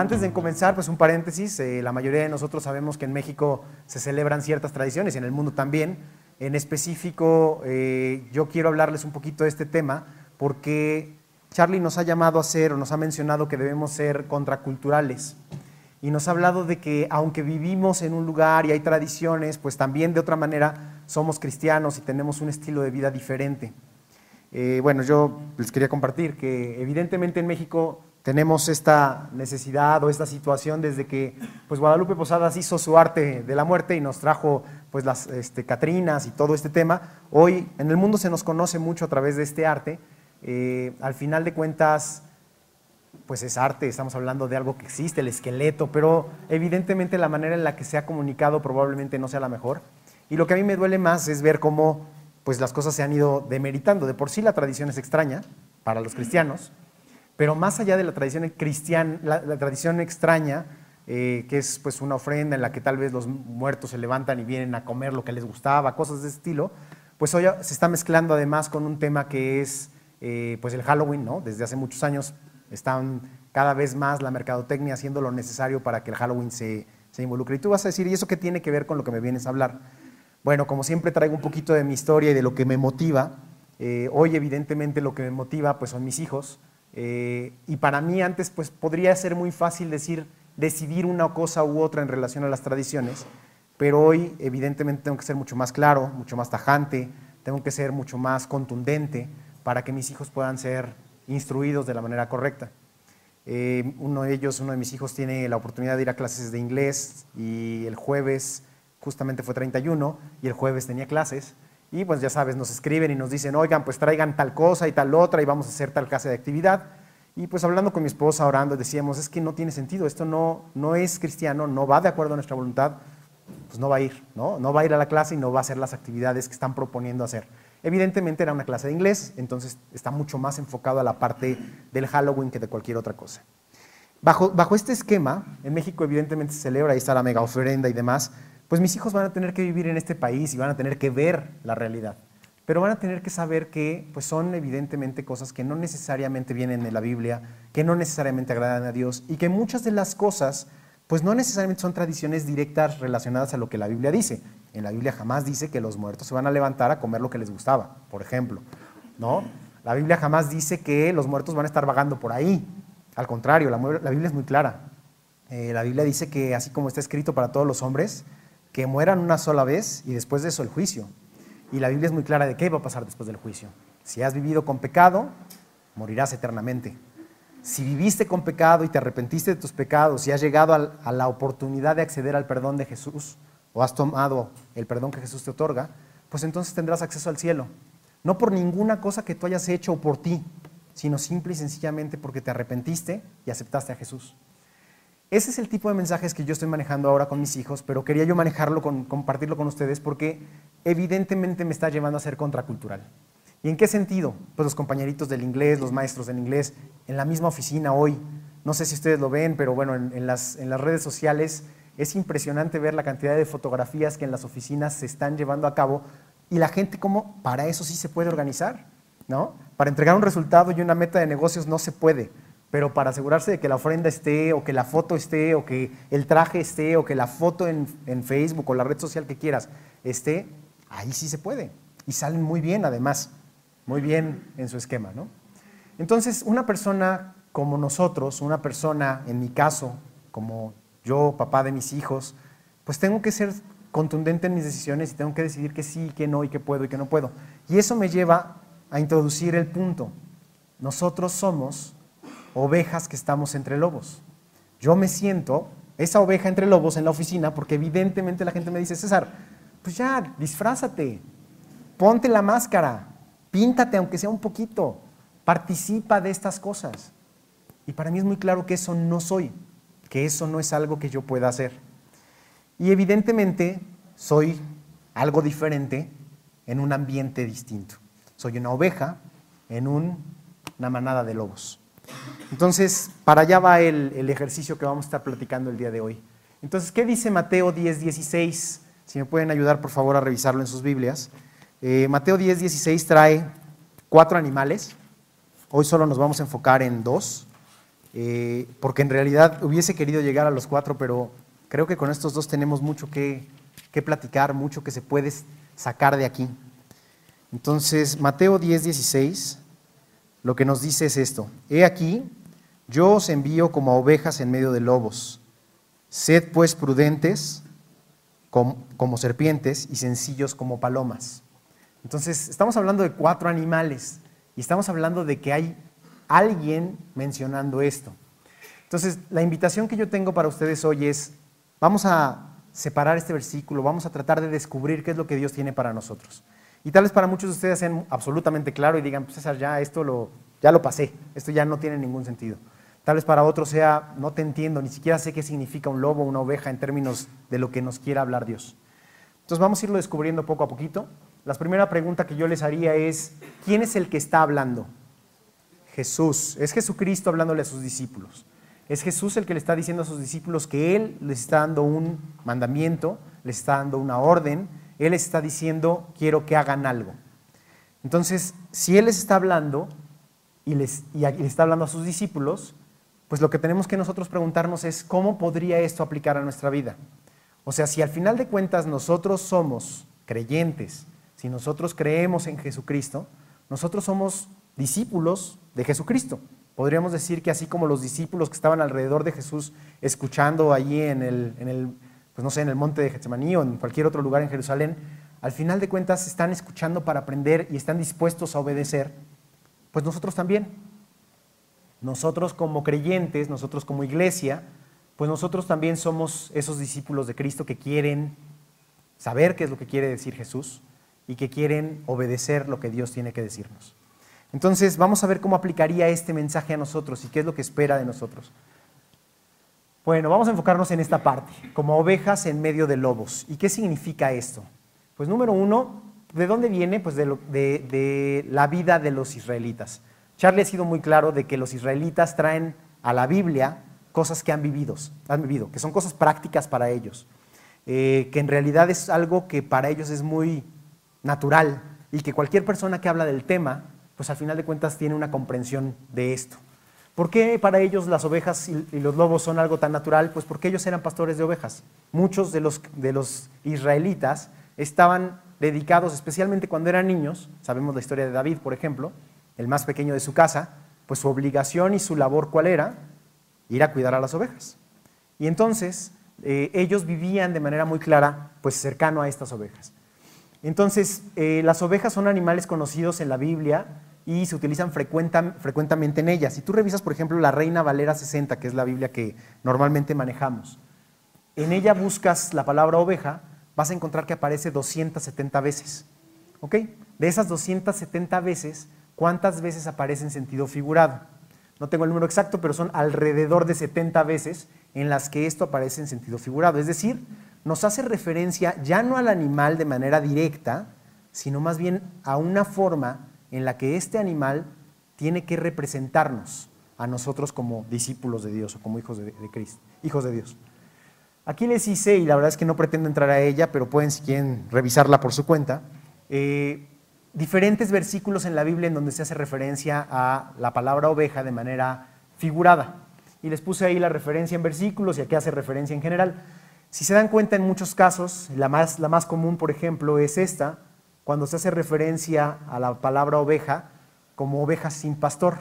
Antes de comenzar, pues un paréntesis, eh, la mayoría de nosotros sabemos que en México se celebran ciertas tradiciones y en el mundo también. En específico, eh, yo quiero hablarles un poquito de este tema porque Charlie nos ha llamado a ser o nos ha mencionado que debemos ser contraculturales y nos ha hablado de que aunque vivimos en un lugar y hay tradiciones, pues también de otra manera somos cristianos y tenemos un estilo de vida diferente. Eh, bueno, yo les quería compartir que evidentemente en México tenemos esta necesidad o esta situación desde que pues Guadalupe Posadas hizo su arte de la muerte y nos trajo pues las este, Catrinas y todo este tema. Hoy en el mundo se nos conoce mucho a través de este arte. Eh, al final de cuentas, pues es arte, estamos hablando de algo que existe, el esqueleto, pero evidentemente la manera en la que se ha comunicado probablemente no sea la mejor. Y lo que a mí me duele más es ver cómo pues las cosas se han ido demeritando. De por sí la tradición es extraña para los cristianos, pero más allá de la tradición cristiana, la, tradición extraña, eh, que es pues una ofrenda en la que tal vez los muertos se levantan y vienen a comer lo que les gustaba, cosas de ese estilo, pues hoy se está mezclando además con un tema que es eh, pues el Halloween, ¿no? Desde hace muchos años están cada vez más la mercadotecnia haciendo lo necesario para que el Halloween se, se involucre. Y tú vas a decir, ¿y eso qué tiene que ver con lo que me vienes a hablar? Bueno, como siempre traigo un poquito de mi historia y de lo que me motiva. Eh, hoy evidentemente lo que me motiva pues son mis hijos. Eh, y para mí antes pues podría ser muy fácil decir, decidir una cosa u otra en relación a las tradiciones, pero hoy evidentemente tengo que ser mucho más claro, mucho más tajante, tengo que ser mucho más contundente para que mis hijos puedan ser instruidos de la manera correcta. Eh, uno de ellos, uno de mis hijos, tiene la oportunidad de ir a clases de inglés y el jueves justamente fue 31 y el jueves tenía clases. Y pues ya sabes, nos escriben y nos dicen, oigan, pues traigan tal cosa y tal otra y vamos a hacer tal clase de actividad. Y pues hablando con mi esposa, orando, decíamos, es que no tiene sentido, esto no, no es cristiano, no va de acuerdo a nuestra voluntad, pues no va a ir, ¿no? No va a ir a la clase y no va a hacer las actividades que están proponiendo hacer. Evidentemente era una clase de inglés, entonces está mucho más enfocado a la parte del Halloween que de cualquier otra cosa. Bajo, bajo este esquema, en México evidentemente se celebra, ahí está la mega ofrenda y demás, pues mis hijos van a tener que vivir en este país y van a tener que ver la realidad. Pero van a tener que saber que pues son evidentemente cosas que no necesariamente vienen de la Biblia, que no necesariamente agradan a Dios y que muchas de las cosas pues no necesariamente son tradiciones directas relacionadas a lo que la Biblia dice. En la Biblia jamás dice que los muertos se van a levantar a comer lo que les gustaba, por ejemplo. ¿no? La Biblia jamás dice que los muertos van a estar vagando por ahí. Al contrario, la, Biblia es muy clara. Eh, la Biblia dice que así como está escrito para todos los hombres, que mueran una sola vez y después de eso el juicio. Y la Biblia es muy clara de qué va a pasar después del juicio. Si has vivido con pecado, morirás eternamente. Si viviste con pecado y te arrepentiste de tus pecados y has llegado a la oportunidad de acceder al perdón de Jesús, o has tomado el perdón que Jesús te otorga, pues entonces tendrás acceso al cielo. No por ninguna cosa que tú hayas hecho o por ti, sino simple y sencillamente porque te arrepentiste y aceptaste a Jesús. Ese es el tipo de mensajes que yo estoy manejando ahora con mis hijos, pero quería yo manejarlo, con, compartirlo con ustedes porque evidentemente me está llevando a ser contracultural. ¿Y en qué sentido? Pues los compañeritos del inglés, los maestros del inglés, en la misma oficina hoy, no sé si ustedes lo ven, pero bueno, en, las, en las redes sociales es impresionante ver la cantidad de fotografías que en las oficinas se están llevando a cabo y la gente como para eso sí se puede organizar, ¿no? Para entregar un resultado y una meta de negocios no se puede pero para asegurarse de que la ofrenda esté, o que la foto esté, o que el traje esté, o que la foto en, Facebook o la red social que quieras esté, ahí sí se puede. Y salen muy bien, además, muy bien en su esquema. ¿no? Entonces, una persona como nosotros, una persona, en mi caso, como yo, papá de mis hijos, pues tengo que ser contundente en mis decisiones y tengo que decidir que sí, que no, y que puedo y que no puedo. Y eso me lleva a introducir el punto. Nosotros somos ovejas que estamos entre lobos. Yo me siento esa oveja entre lobos en la oficina porque evidentemente la gente me dice, César, pues ya, disfrázate, ponte la máscara, píntate aunque sea un poquito, participa de estas cosas. Y para mí es muy claro que eso no soy, que eso no es algo que yo pueda hacer. Y evidentemente soy algo diferente en un ambiente distinto. Soy una oveja en una manada de lobos. Entonces, para allá va el, ejercicio que vamos a estar platicando el día de hoy. Entonces, ¿qué dice Mateo 10, 16? Si me pueden ayudar, por favor, a revisarlo en sus Biblias. Eh, Mateo 10, 16 trae cuatro animales. Hoy solo nos vamos a enfocar en dos. eh, porque en realidad hubiese querido llegar a los cuatro, pero creo que con estos dos tenemos mucho que, que platicar, mucho que se puede sacar de aquí. Entonces, Mateo 10, 16, lo que nos dice es esto. He aquí, yo os envío como ovejas en medio de lobos. Sed pues prudentes como, como serpientes y sencillos como palomas. Entonces, estamos hablando de cuatro animales y estamos hablando de que hay alguien mencionando esto. Entonces, la invitación que yo tengo para ustedes hoy es, vamos a separar este versículo, vamos a tratar de descubrir qué es lo que Dios tiene para nosotros. Y tal vez para muchos de ustedes sean absolutamente claro y digan, pues César, ya esto lo, ya lo pasé, esto ya no tiene ningún sentido. Tal vez para otros sea, no te entiendo, ni siquiera sé qué significa un lobo una oveja en términos de lo que nos quiera hablar Dios. Entonces vamos a irlo descubriendo poco a poquito. La primera pregunta que yo les haría es, ¿quién es el que está hablando? Jesús. Es Jesucristo hablándole a sus discípulos. Es Jesús el que le está diciendo a sus discípulos que Él les está dando un mandamiento, les está dando una orden, Él está diciendo, quiero que hagan algo. Entonces, si Él les está hablando y les, y está hablando a sus discípulos, pues lo que tenemos que nosotros preguntarnos es, ¿cómo podría esto aplicar a nuestra vida? O sea, si al final de cuentas nosotros somos creyentes, si nosotros creemos en Jesucristo, nosotros somos discípulos de Jesucristo. Podríamos decir que así como los discípulos que estaban alrededor de Jesús escuchando allí en el, en el pues no sé, en el monte de Getsemaní o en cualquier otro lugar en Jerusalén, al final de cuentas están escuchando para aprender y están dispuestos a obedecer, pues nosotros también. Nosotros como creyentes, nosotros como iglesia, pues nosotros también somos esos discípulos de Cristo que quieren saber qué es lo que quiere decir Jesús, y que quieren obedecer lo que Dios tiene que decirnos. Entonces, vamos a ver cómo aplicaría este mensaje a nosotros y qué es lo que espera de nosotros. Bueno, vamos a enfocarnos en esta parte, como ovejas en medio de lobos. ¿Y qué significa esto? Pues número uno, ¿de dónde viene? Pues de, de la vida de los israelitas. Charlie ha sido muy claro de que los israelitas traen a la Biblia cosas que han vivido, han vivido que son cosas prácticas para ellos, eh, que en realidad es algo que para ellos es muy natural y que cualquier persona que habla del tema, pues al final de cuentas tiene una comprensión de esto. ¿Por qué para ellos las ovejas y los lobos son algo tan natural? Pues porque ellos eran pastores de ovejas. Muchos de los, de los israelitas estaban dedicados, especialmente cuando eran niños, sabemos la historia de David, por ejemplo, el más pequeño de su casa, pues su obligación y su labor cuál era? Ir a cuidar a las ovejas. Y entonces eh, ellos vivían de manera muy clara, pues cercano a estas ovejas. Entonces, eh, las ovejas son animales conocidos en la Biblia y se utilizan frecuentemente en ellas. Si tú revisas, por ejemplo, la Reina Valera 60, que es la Biblia que normalmente manejamos, en ella buscas la palabra oveja, vas a encontrar que aparece 270 veces. ¿Ok? De esas 270 veces, ¿cuántas veces aparece en sentido figurado? No tengo el número exacto, pero son alrededor de 70 veces en las que esto aparece en sentido figurado. Es decir, nos hace referencia ya no al animal de manera directa, sino más bien a una forma en la que este animal tiene que representarnos a nosotros como discípulos de Dios o como hijos de, Cristo, hijos de Dios. Aquí les hice, y la verdad es que no pretendo entrar a ella, pero pueden si quieren revisarla por su cuenta, eh, diferentes versículos en la Biblia en donde se hace referencia a la palabra oveja de manera figurada. Y les puse ahí la referencia en versículos y aquí hace referencia en general. Si se dan cuenta, en muchos casos, la más, la más común, por ejemplo, es esta, cuando se hace referencia a la palabra oveja como oveja sin pastor.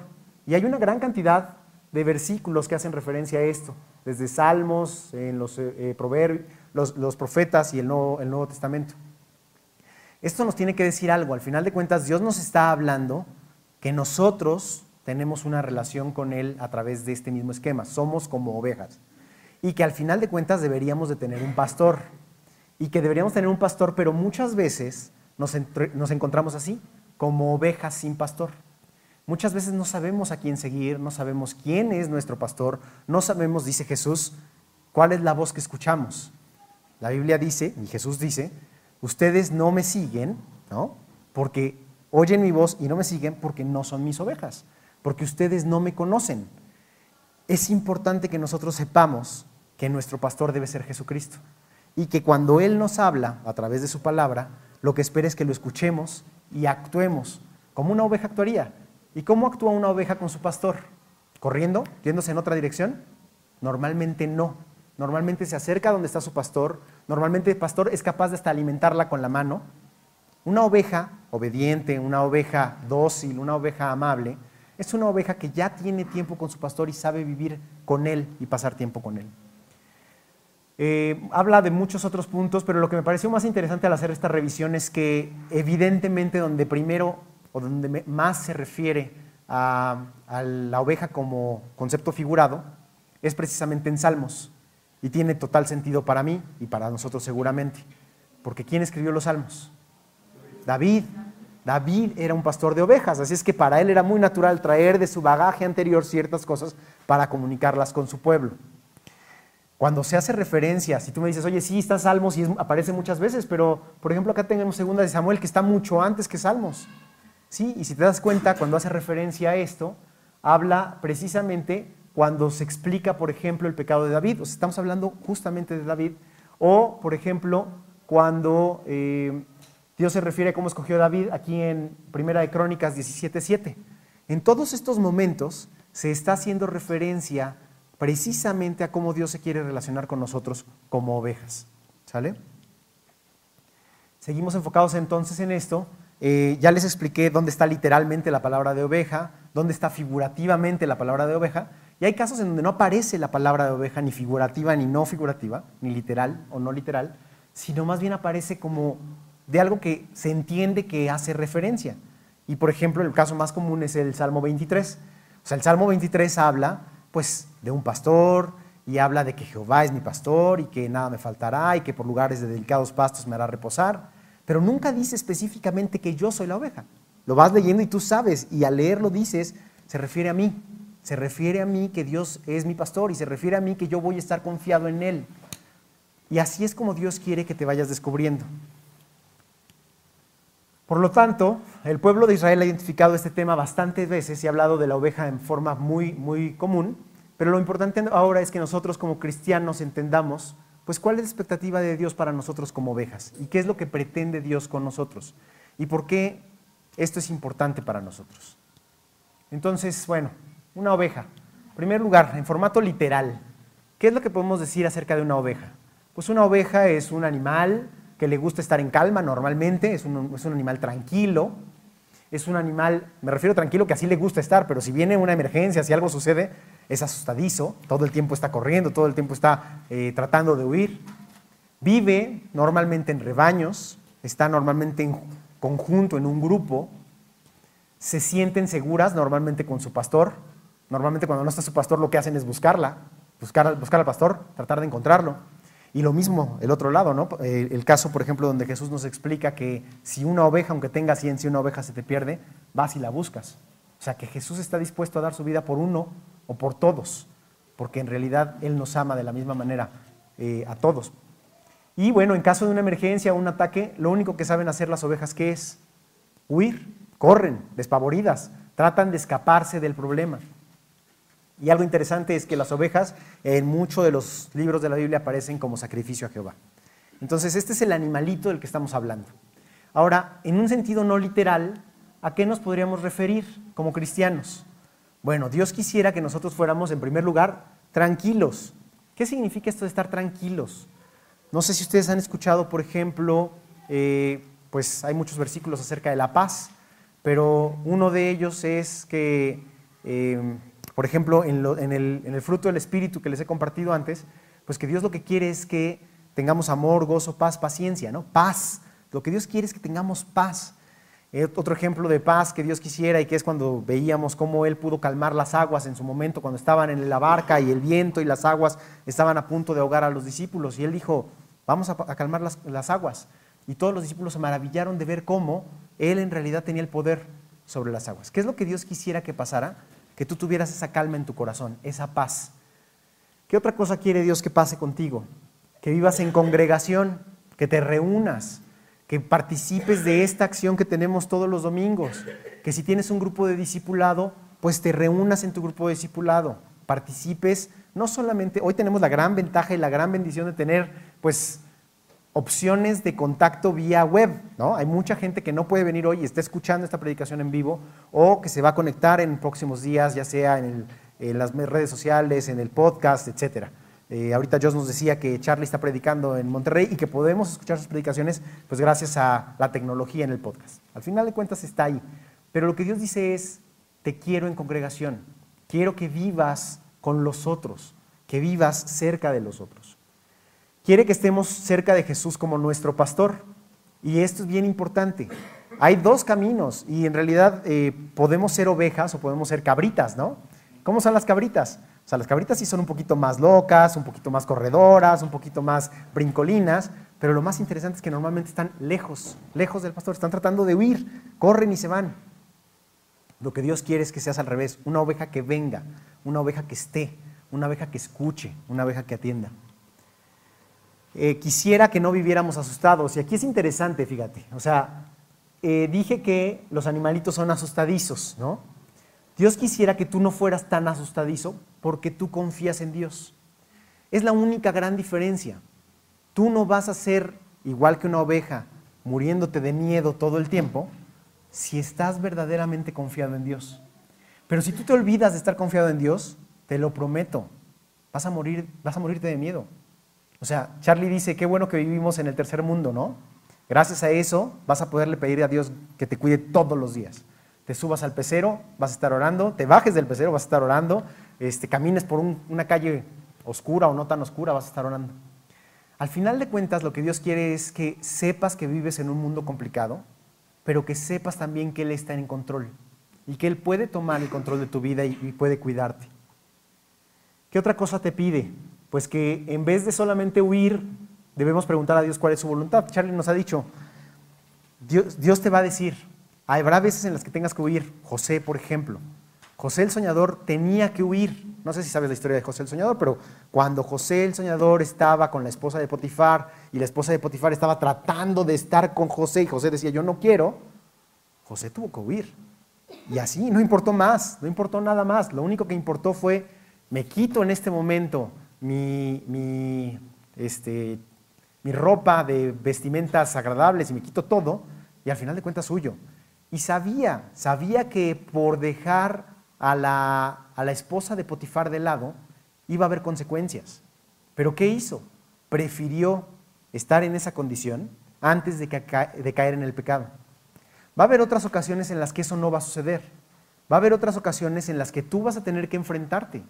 Y hay una gran cantidad de versículos que hacen referencia a esto, desde Salmos, en los eh, eh, proverbios, los, profetas y el Nuevo, el Nuevo Testamento. Esto nos tiene que decir algo. Al final de cuentas, Dios nos está hablando que nosotros tenemos una relación con Él a través de este mismo esquema. Somos como ovejas y que al final de cuentas deberíamos de tener un pastor y que deberíamos tener un pastor, pero muchas veces nos, encontramos así, como ovejas sin pastor. Muchas veces no sabemos a quién seguir, no sabemos quién es nuestro pastor, no sabemos, dice Jesús, cuál es la voz que escuchamos. La Biblia dice, y Jesús dice, ustedes no me siguen, ¿no? Porque oyen mi voz y no me siguen porque no son mis ovejas, porque ustedes no me conocen. Es importante que nosotros sepamos que nuestro pastor debe ser Jesucristo. Y que cuando Él nos habla a través de su palabra, lo que espera es que lo escuchemos y actuemos como una oveja actuaría. ¿Y cómo actúa una oveja con su pastor? corriendo, yéndose en otra dirección? Normalmente no. Normalmente se acerca donde está su pastor. Normalmente el pastor es capaz de hasta alimentarla con la mano. Una oveja obediente, una oveja dócil, una oveja amable, es una oveja que ya tiene tiempo con su pastor y sabe vivir con él y pasar tiempo con él. Eh, habla de muchos otros puntos, pero lo que me pareció más interesante al hacer esta revisión es que evidentemente donde primero o donde más se refiere a, a la oveja como concepto figurado es precisamente en Salmos. Y tiene total sentido para mí y para nosotros seguramente. Porque ¿quién escribió los Salmos? David. David era un pastor de ovejas, así es que para él era muy natural traer de su bagaje anterior ciertas cosas para comunicarlas con su pueblo. Cuando se hace referencia, si tú me dices, oye, sí, está Salmos y aparece muchas veces, pero por ejemplo acá tenemos segunda de Samuel que está mucho antes que Salmos. Sí, y si te das cuenta, cuando hace referencia a esto, habla precisamente cuando se explica, por ejemplo, el pecado de David. O sea, estamos hablando justamente de David. O, por ejemplo, cuando eh, Dios se refiere a cómo escogió David aquí en Primera de Crónicas 17.7. En todos estos momentos se está haciendo referencia precisamente a cómo Dios se quiere relacionar con nosotros como ovejas. ¿Sale? Seguimos enfocados entonces en esto. Eh, ya les expliqué dónde está literalmente la palabra de oveja, dónde está figurativamente la palabra de oveja, y hay casos en donde no aparece la palabra de oveja ni figurativa ni no figurativa, ni literal o no literal, sino más bien aparece como de algo que se entiende que hace referencia. Y por ejemplo, el caso más común es el Salmo 23. O sea, el Salmo 23 habla pues de un pastor y habla de que Jehová es mi pastor y que nada me faltará y que por lugares de delicados pastos me hará reposar, pero nunca dice específicamente que yo soy la oveja. Lo vas leyendo y tú sabes y al leerlo dices, se refiere a mí, se refiere a mí que Dios es mi pastor y se refiere a mí que yo voy a estar confiado en Él. Y así es como Dios quiere que te vayas descubriendo. Por lo tanto, el pueblo de Israel ha identificado este tema bastantes veces y ha hablado de la oveja en forma muy, muy común, pero lo importante ahora es que nosotros como cristianos entendamos, pues cuál es la expectativa de Dios para nosotros como ovejas y qué es lo que pretende Dios con nosotros y por qué esto es importante para nosotros. Entonces, bueno, una oveja. En primer lugar, en formato literal, ¿qué es lo que podemos decir acerca de una oveja? Pues una oveja es un animal que le gusta estar en calma normalmente, es un, animal tranquilo, es un animal, me refiero tranquilo que así le gusta estar, pero si viene una emergencia, si algo sucede, es asustadizo, todo el tiempo está corriendo, todo el tiempo está eh, tratando de huir. Vive normalmente en rebaños, está normalmente en conjunto, en un grupo, se sienten seguras normalmente con su pastor. Normalmente cuando no está su pastor lo que hacen es buscarla, buscar, buscar al pastor, tratar de encontrarlo. Y lo mismo, el otro lado, ¿no? El, caso, por ejemplo, donde Jesús nos explica que si una oveja, aunque tenga 100, si una oveja se te pierde, vas y la buscas. O sea, que Jesús está dispuesto a dar su vida por uno o por todos, porque en realidad Él nos ama de la misma manera eh, a todos. Y bueno, en caso de una emergencia o un ataque, lo único que saben hacer las ovejas, ¿qué es? Huir, corren, despavoridas, tratan de escaparse del problema. Y algo interesante es que las ovejas en muchos de los libros de la Biblia aparecen como sacrificio a Jehová. Entonces, este es el animalito del que estamos hablando. Ahora, en un sentido no literal, ¿a qué nos podríamos referir como cristianos? Bueno, Dios quisiera que nosotros fuéramos, en primer lugar, tranquilos. ¿Qué significa esto de estar tranquilos? No sé si ustedes han escuchado, por ejemplo, eh, pues hay muchos versículos acerca de la paz, pero uno de ellos es que eh, por ejemplo, en, el, fruto del Espíritu que les he compartido antes, pues que Dios lo que quiere es que tengamos amor, gozo, paz, paciencia, ¿no? Paz. Lo que Dios quiere es que tengamos paz. Eh, otro ejemplo de paz que Dios quisiera y que es cuando veíamos cómo Él pudo calmar las aguas en su momento, cuando estaban en la barca y el viento y las aguas estaban a punto de ahogar a los discípulos. Y Él dijo, vamos a, calmar las, las aguas. Y todos los discípulos se maravillaron de ver cómo Él en realidad tenía el poder sobre las aguas. ¿Qué es lo que Dios quisiera que pasara? Que tú tuvieras esa calma en tu corazón, esa paz. ¿Qué otra cosa quiere Dios que pase contigo? Que vivas en congregación, que te reúnas, que participes de esta acción que tenemos todos los domingos, que si tienes un grupo de discipulado, pues te reúnas en tu grupo de discipulado, participes, no solamente, hoy tenemos la gran ventaja y la gran bendición de tener, pues, opciones de contacto vía web, ¿no? Hay mucha gente que no puede venir hoy y está escuchando esta predicación en vivo o que se va a conectar en próximos días, ya sea en las redes sociales, en el podcast, etc. Eh, ahorita Josh nos decía que Charlie está predicando en Monterrey y que podemos escuchar sus predicaciones pues gracias a la tecnología en el podcast. Al final de cuentas está ahí. Pero lo que Dios dice es, te quiero en congregación, quiero que vivas con los otros, que vivas cerca de los otros. Quiere que estemos cerca de Jesús como nuestro pastor. Y esto es bien importante. Hay dos caminos y en realidad eh, podemos ser ovejas o podemos ser cabritas, ¿no? ¿Cómo son las cabritas? O sea, las cabritas sí son un poquito más locas, un poquito más corredoras, un poquito más brincolinas, pero lo más interesante es que normalmente están lejos, lejos del pastor, están tratando de huir, corren y se van. Lo que Dios quiere es que seas al revés, una oveja que venga, una oveja que esté, una oveja que escuche, una oveja que atienda. Eh, quisiera que no viviéramos asustados, y aquí es interesante, fíjate, o sea, eh, dije que los animalitos son asustadizos, ¿no? Dios quisiera que tú no fueras tan asustadizo porque tú confías en Dios. Es la única gran diferencia. Tú no vas a ser igual que una oveja muriéndote de miedo todo el tiempo si estás verdaderamente confiado en Dios. Pero si tú te olvidas de estar confiado en Dios, te lo prometo, vas a morir, vas a morirte de miedo. O sea, Charlie dice, qué bueno que vivimos en el tercer mundo, ¿no? Gracias a eso vas a poderle pedir a Dios que te cuide todos los días. Te subas al pecero, vas a estar orando, te bajes del pecero, vas a estar orando, este, camines por una calle oscura o no tan oscura, vas a estar orando. Al final de cuentas, lo que Dios quiere es que sepas que vives en un mundo complicado, pero que sepas también que Él está en control y que Él puede tomar el control de tu vida y puede cuidarte. ¿Qué otra cosa te pide? Pues que en vez de solamente huir debemos preguntar a Dios cuál es su voluntad. Charlie nos ha dicho, Dios, te va a decir, habrá veces en las que tengas que huir. José, por ejemplo. José el soñador tenía que huir. No sé si sabes la historia de José el soñador, pero cuando José el soñador estaba con la esposa de Potifar y la esposa de Potifar estaba tratando de estar con José y José decía, yo no quiero, José tuvo que huir. Y así, no importó más, no importó nada más. Lo único que importó fue, me quito en este momento mi, mi este, mi ropa de vestimentas agradables y me quito todo, y al final de cuentas suyo. Y sabía, sabía que por dejar a la, a la esposa de Potifar de lado, iba a haber consecuencias. Pero ¿qué hizo? Prefirió estar en esa condición antes de, de caer en el pecado. Va a haber otras ocasiones en las que eso no va a suceder. Va a haber otras ocasiones en las que tú vas a tener que enfrentarte.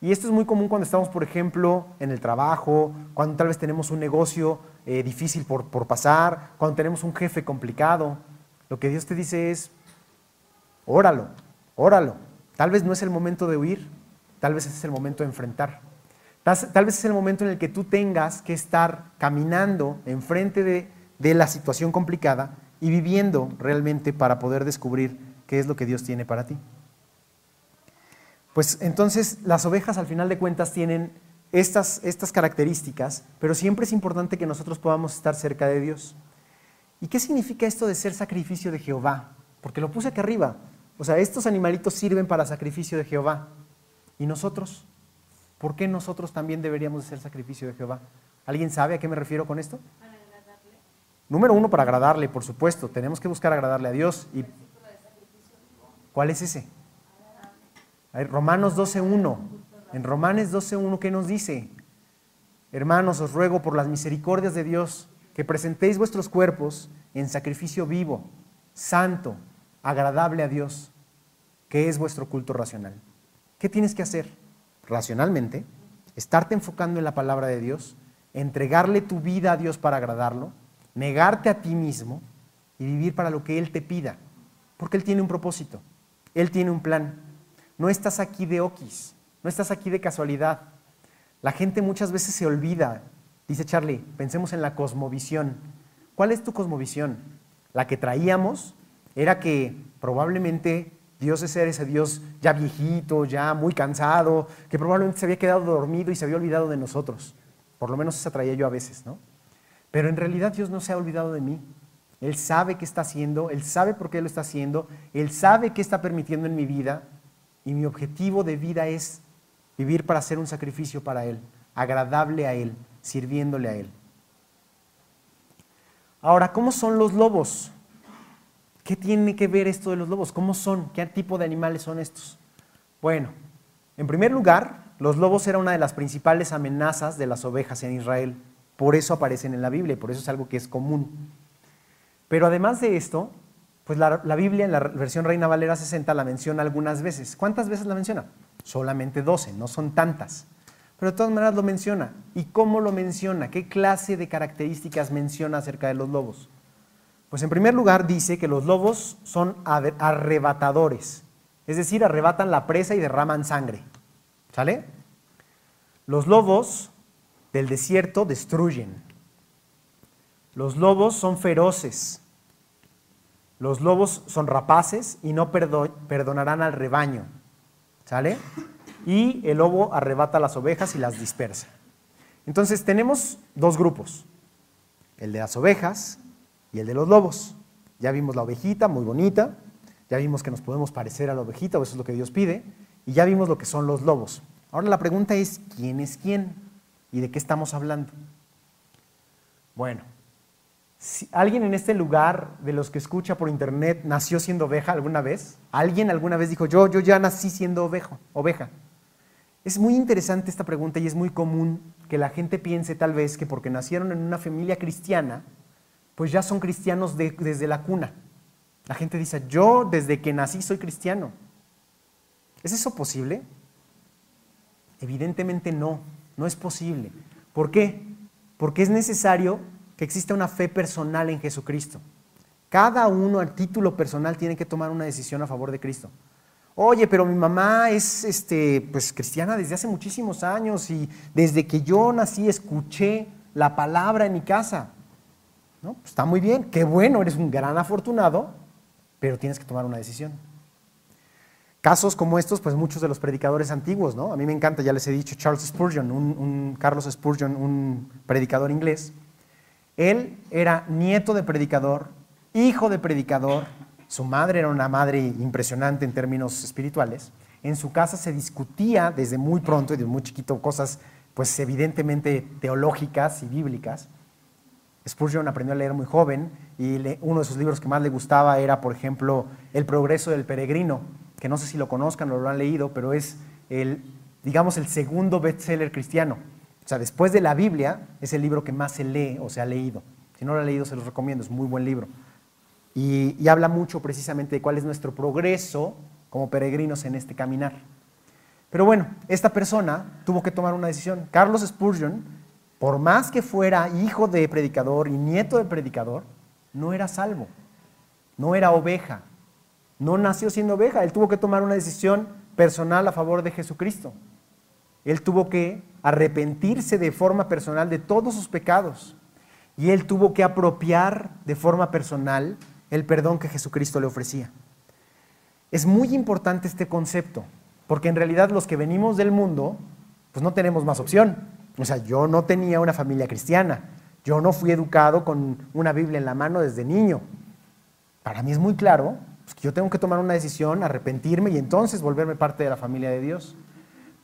Y esto es muy común cuando estamos, por ejemplo, en el trabajo, cuando tal vez tenemos un negocio eh, difícil por, pasar, cuando tenemos un jefe complicado. Lo que Dios te dice es, óralo, óralo. Tal vez no es el momento de huir, tal vez es el momento de enfrentar. Tal, vez es el momento en el que tú tengas que estar caminando enfrente de la situación complicada y viviendo realmente para poder descubrir qué es lo que Dios tiene para ti. Pues entonces las ovejas al final de cuentas tienen estas, estas características, pero siempre es importante que nosotros podamos estar cerca de Dios. ¿Y qué significa esto de ser sacrificio de Jehová? Porque lo puse aquí arriba. O sea, estos animalitos sirven para sacrificio de Jehová. ¿Y nosotros? ¿Por qué nosotros también deberíamos ser sacrificio de Jehová? ¿Alguien sabe a qué me refiero con esto? Para agradarle. Número uno, para agradarle, por supuesto. Tenemos que buscar agradarle a Dios. Y... ¿Cuál es ese? Romanos 12.1. En Romanos 12.1, ¿qué nos dice? Hermanos, os ruego por las misericordias de Dios que presentéis vuestros cuerpos en sacrificio vivo, santo, agradable a Dios, que es vuestro culto racional. ¿Qué tienes que hacer? Racionalmente, estarte enfocando en la palabra de Dios, entregarle tu vida a Dios para agradarlo, negarte a ti mismo y vivir para lo que Él te pida, porque Él tiene un propósito, Él tiene un plan. No estás aquí de oquis, no estás aquí de casualidad. La gente muchas veces se olvida. Dice Charlie, pensemos en la cosmovisión. ¿Cuál es tu cosmovisión? La que traíamos era que probablemente Dios es ese Dios ya viejito, ya muy cansado, que probablemente se había quedado dormido y se había olvidado de nosotros. Por lo menos esa traía yo a veces, ¿no? Pero en realidad Dios no se ha olvidado de mí. Él sabe qué está haciendo, Él sabe por qué lo está haciendo, Él sabe qué está permitiendo en mi vida y mi objetivo de vida es vivir para hacer un sacrificio para Él, agradable a Él, sirviéndole a Él. Ahora, ¿cómo son los lobos? ¿Qué tiene que ver esto de los lobos? ¿Cómo son? ¿Qué tipo de animales son estos? Bueno, En primer lugar, los lobos eran una de las principales amenazas de las ovejas en Israel. Por eso aparecen en la Biblia por eso es algo que es común. Pero además de esto, pues la, Biblia en la versión Reina Valera 60 la menciona algunas veces. ¿Cuántas veces la menciona? Solamente 12, no son tantas. Pero de todas maneras lo menciona. ¿Y cómo lo menciona? ¿Qué clase de características menciona acerca de los lobos? Pues en primer lugar dice que los lobos son arrebatadores, es decir, arrebatan la presa y derraman sangre. ¿Sale? Los lobos del desierto destruyen. Los lobos son feroces. Los lobos son rapaces y no perdonarán al rebaño. ¿Sale? Y el lobo arrebata las ovejas y las dispersa. Entonces tenemos dos grupos, el de las ovejas y el de los lobos. Ya vimos la ovejita, muy bonita, ya vimos que nos podemos parecer a la ovejita, o eso es lo que Dios pide, y ya vimos lo que son los lobos. Ahora la pregunta es, ¿quién es quién? ¿Y de qué estamos hablando? Bueno, si ¿alguien en este lugar de los que escucha por internet nació siendo oveja alguna vez? ¿Alguien alguna vez dijo, yo, yo ya nací siendo oveja, oveja? Es muy interesante esta pregunta y es muy común que la gente piense tal vez que porque nacieron en una familia cristiana, pues ya son cristianos desde la cuna. La gente dice, yo desde que nací soy cristiano. ¿Es eso posible? Evidentemente no, no es posible. ¿Por qué? Porque es necesario que exista una fe personal en Jesucristo. Cada uno a título personal tiene que tomar una decisión a favor de Cristo. Oye, pero mi mamá es este, pues, cristiana desde hace muchísimos años y desde que yo nací escuché la palabra en mi casa. Pues está muy bien, qué bueno, eres un gran afortunado, pero tienes que tomar una decisión. Casos como estos, pues muchos de los predicadores antiguos, ¿no? A mí me encanta, ya les he dicho, Charles Spurgeon, un, Carlos Spurgeon, un predicador inglés. Él era nieto de predicador, hijo de predicador, su madre era una madre impresionante en términos espirituales. En su casa se discutía desde muy pronto y desde muy chiquito cosas, pues evidentemente teológicas y bíblicas. Spurgeon aprendió a leer muy joven y uno de sus libros que más le gustaba era, por ejemplo, El progreso del peregrino, que no sé si lo conozcan o lo han leído, pero es el, digamos, el segundo bestseller cristiano. O sea, después de la Biblia es el libro que más se lee o se ha leído. Si no lo ha leído, se los recomiendo, es muy buen libro. Y, habla mucho precisamente de cuál es nuestro progreso como peregrinos en este caminar. Pero bueno, esta persona tuvo que tomar una decisión. Carlos Spurgeon por más que fuera hijo de predicador y nieto de predicador, no era salvo, no era oveja, no nació siendo oveja, él tuvo que tomar una decisión personal a favor de Jesucristo. Él tuvo que arrepentirse de forma personal de todos sus pecados y él tuvo que apropiar de forma personal el perdón que Jesucristo le ofrecía. Es muy importante este concepto, porque en realidad los que venimos del mundo, pues no tenemos más opción. O sea, yo no tenía una familia cristiana. Yo no fui educado con una Biblia en la mano desde niño. Para mí es muy claro pues, que yo tengo que tomar una decisión, arrepentirme y entonces volverme parte de la familia de Dios.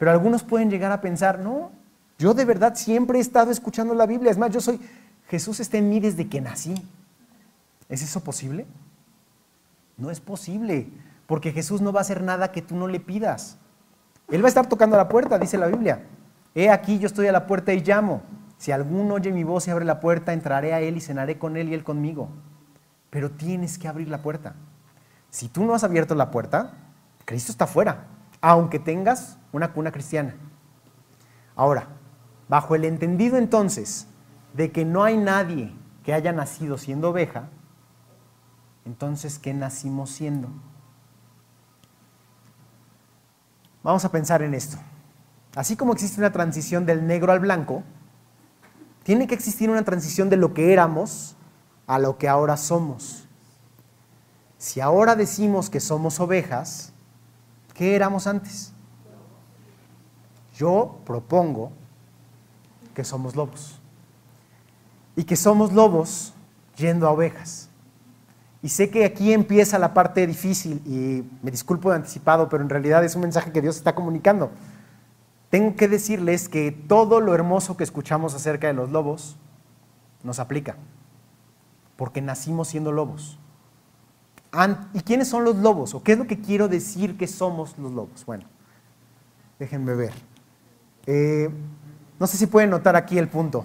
Pero algunos pueden llegar a pensar, no, yo de verdad siempre he estado escuchando la Biblia. Es más, yo soy, Jesús está en mí desde que nací. ¿Es eso posible? No es posible, porque Jesús no va a hacer nada que tú no le pidas. Él va a estar tocando la puerta, dice la Biblia. He aquí yo estoy a la puerta y llamo. Si alguno oye mi voz y abre la puerta, entraré a él y cenaré con él y él conmigo. Pero tienes que abrir la puerta. Si tú no has abierto la puerta, Cristo está fuera, aunque tengas una cuna cristiana. Ahora, bajo el entendido entonces de que no hay nadie que haya nacido siendo oveja, entonces, ¿qué nacimos siendo? Vamos a pensar en esto. Así como existe una transición del negro al blanco, tiene que existir una transición de lo que éramos a lo que ahora somos. Si ahora decimos que somos ovejas, ¿qué éramos antes? Yo propongo que somos lobos. Y que somos lobos yendo a ovejas. Y sé que aquí empieza la parte difícil y me disculpo de anticipado, pero en realidad es un mensaje que Dios está comunicando tengo que decirles que todo lo hermoso que escuchamos acerca de los lobos nos aplica, porque nacimos siendo lobos. ¿Y quiénes son los lobos? ¿O qué es lo que quiero decir que somos los lobos? Bueno, Déjenme ver. Eh, no sé si pueden notar aquí el punto.